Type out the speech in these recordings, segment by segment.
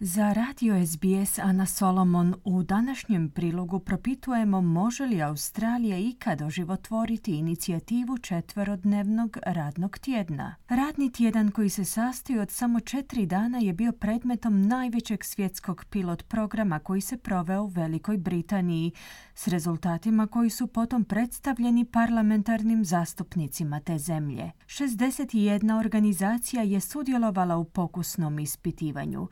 Za radio SBS Ana Solomon u današnjem prilogu propitujemo može li Australija ikad oživotvoriti inicijativu četverodnevnog radnog tjedna. Radni tjedan koji se sastoji od samo četiri dana je bio predmetom najvećeg svjetskog pilot programa koji se proveo u Velikoj Britaniji s rezultatima koji su potom predstavljeni parlamentarnim zastupnicima te zemlje. 61 organizacija je sudjelovala u pokusnom ispitivanju.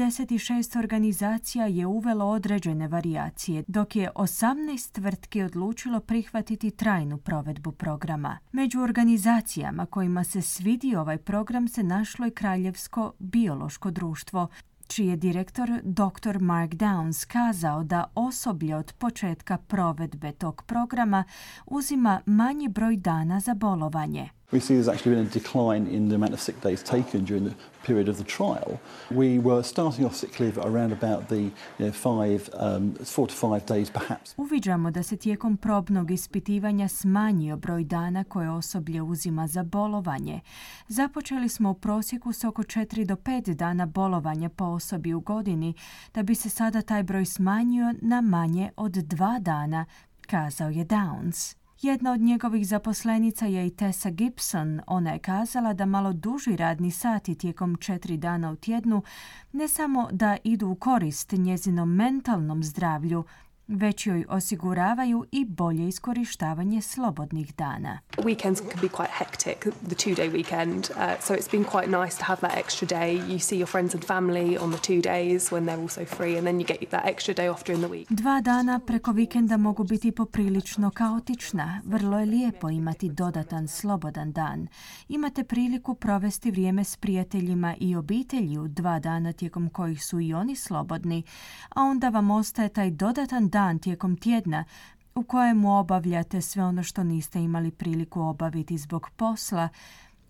56 organizacija je uvelo određene varijacije, dok je 18 tvrtki odlučilo prihvatiti trajnu provedbu programa. Među organizacijama kojima se svidi ovaj program se našlo i Kraljevsko biološko društvo, čiji je direktor dr. Mark Downs kazao da osoblje od početka provedbe tog programa uzima manji broj dana za bolovanje. We see there's actually been a decline in the amount of sick days taken during the period of the trial. We were starting off sick leave around about the you know, five, um, four to five days perhaps. Uviđamo da se tijekom probnog ispitivanja smanjio broj dana koje osoblje uzima za bolovanje. Započeli smo u prosjeku s oko 4 do 5 dana bolovanja po osobi u godini, da bi se sada taj broj smanjio na manje od dva dana, kazao je Downs. Jedna od njegovih zaposlenica je i Tessa Gibson. Ona je kazala da malo duži radni sati tijekom četiri dana u tjednu ne samo da idu u korist njezinom mentalnom zdravlju, već joj osiguravaju i bolje iskorištavanje slobodnih dana. Weekends can be quite hectic, the two-day weekend, uh, so it's been quite nice to have that extra day. You see your friends and family on the two days when they're also free and then you get that extra day off during the week. Dva dana preko vikenda mogu biti poprilično kaotična. Vrlo je lijepo imati dodatan slobodan dan. Imate priliku provesti vrijeme s prijateljima i obitelji u dva dana tijekom kojih su i oni slobodni, a onda vam ostaje taj dodatan dan dan tijekom tjedna u kojemu obavljate sve ono što niste imali priliku obaviti zbog posla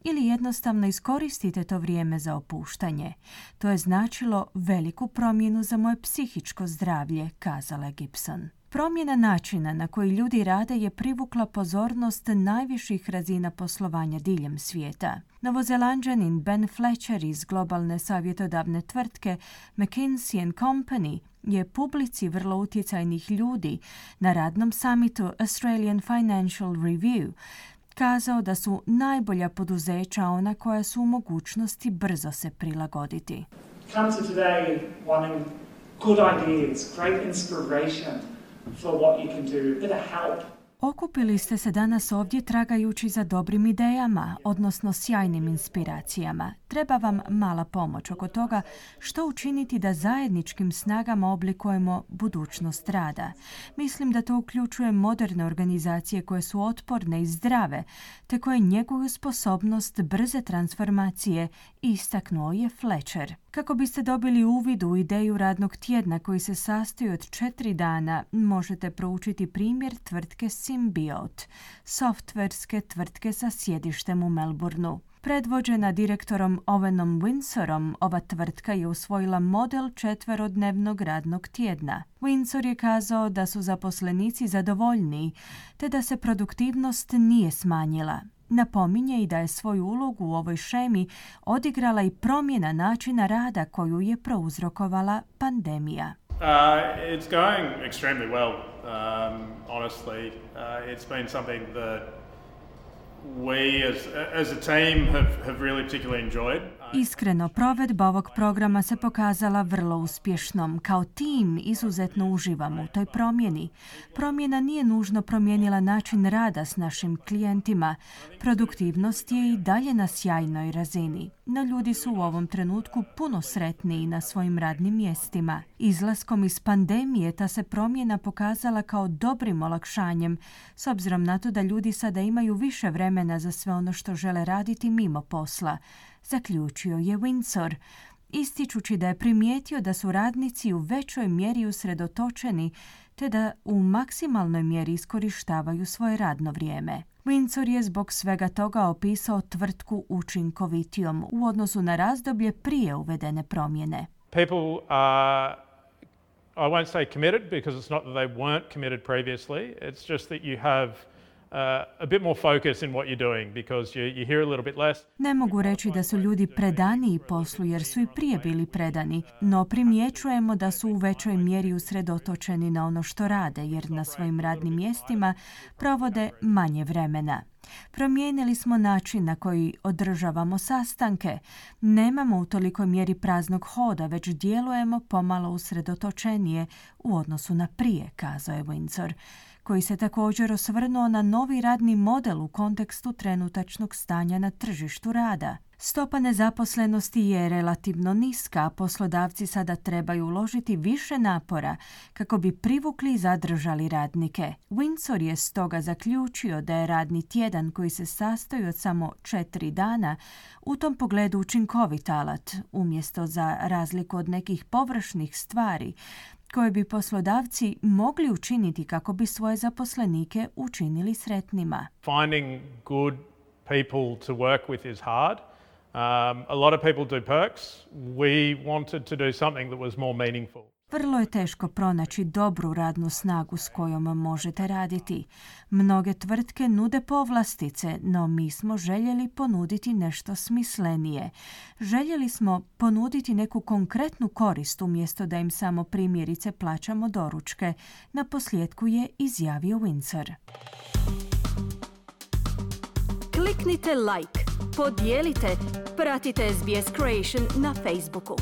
ili jednostavno iskoristite to vrijeme za opuštanje. To je značilo veliku promjenu za moje psihičko zdravlje, kazala Gibson. Promjena načina na koji ljudi rade je privukla pozornost najviših razina poslovanja diljem svijeta. Novozelanđanin Ben Fletcher iz globalne savjetodavne tvrtke McKinsey Company je publici vrlo utjecajnih ljudi na radnom samitu Australian Financial Review kazao da su najbolja poduzeća ona koja su u mogućnosti brzo se prilagoditi. Come to today wanting good ideas, great inspiration for what you can do, a bit of help Okupili ste se danas ovdje tragajući za dobrim idejama, odnosno sjajnim inspiracijama. Treba vam mala pomoć oko toga što učiniti da zajedničkim snagama oblikujemo budućnost rada. Mislim da to uključuje moderne organizacije koje su otporne i zdrave, te koje njeguju sposobnost brze transformacije, istaknuo je Fletcher. Kako biste dobili uvid u ideju radnog tjedna koji se sastoji od četiri dana, možete proučiti primjer tvrtke Symbiot, softverske tvrtke sa sjedištem u Melbourneu. Predvođena direktorom Owenom Windsorom, ova tvrtka je usvojila model četverodnevnog radnog tjedna. Windsor je kazao da su zaposlenici zadovoljniji, te da se produktivnost nije smanjila. Napominje i da je svoju ulogu u ovoj šemi odigrala i promjena načina rada koju je prouzrokovala pandemija. Uh, it's going extremely well, um, honestly. Uh, it's been something that we as, as a team have, have really particularly enjoyed. Iskreno, provedba ovog programa se pokazala vrlo uspješnom. Kao tim izuzetno uživamo u toj promjeni. Promjena nije nužno promijenila način rada s našim klijentima. Produktivnost je i dalje na sjajnoj razini. No ljudi su u ovom trenutku puno sretniji na svojim radnim mjestima. Izlaskom iz pandemije ta se promjena pokazala kao dobrim olakšanjem, s obzirom na to da ljudi sada imaju više vremena za sve ono što žele raditi mimo posla zaključio je Windsor, ističući da je primijetio da su radnici u većoj mjeri usredotočeni te da u maksimalnoj mjeri iskorištavaju svoje radno vrijeme. Windsor je zbog svega toga opisao tvrtku učinkovitijom u odnosu na razdoblje prije uvedene promjene. People are I won't say committed because it's not that they weren't committed previously. It's just that you have Ne mogu reći da su ljudi predaniji poslu jer su i prije bili predani, no primjećujemo da su u većoj mjeri usredotočeni na ono što rade jer na svojim radnim mjestima provode manje vremena. Promijenili smo način na koji održavamo sastanke. Nemamo u tolikoj mjeri praznog hoda, već djelujemo pomalo usredotočenije u odnosu na prije, kazao je Windsor koji se također osvrnuo na novi radni model u kontekstu trenutačnog stanja na tržištu rada. Stopa nezaposlenosti je relativno niska, a poslodavci sada trebaju uložiti više napora kako bi privukli i zadržali radnike. Windsor je stoga zaključio da je radni tjedan koji se sastoji od samo četiri dana u tom pogledu učinkovit alat, umjesto za razliku od nekih površnih stvari koje bi poslodavci mogli učiniti kako bi svoje zaposlenike učinili sretnima. Finding good people to work with is hard. Um, a lot of people do perks. We wanted to do something that was more meaningful. Vrlo je teško pronaći dobru radnu snagu s kojom možete raditi. Mnoge tvrtke nude povlastice, no mi smo željeli ponuditi nešto smislenije. Željeli smo ponuditi neku konkretnu korist umjesto da im samo primjerice plaćamo doručke. Na posljedku je izjavio Windsor. Kliknite like, podijelite, pratite SBS Creation na Facebooku.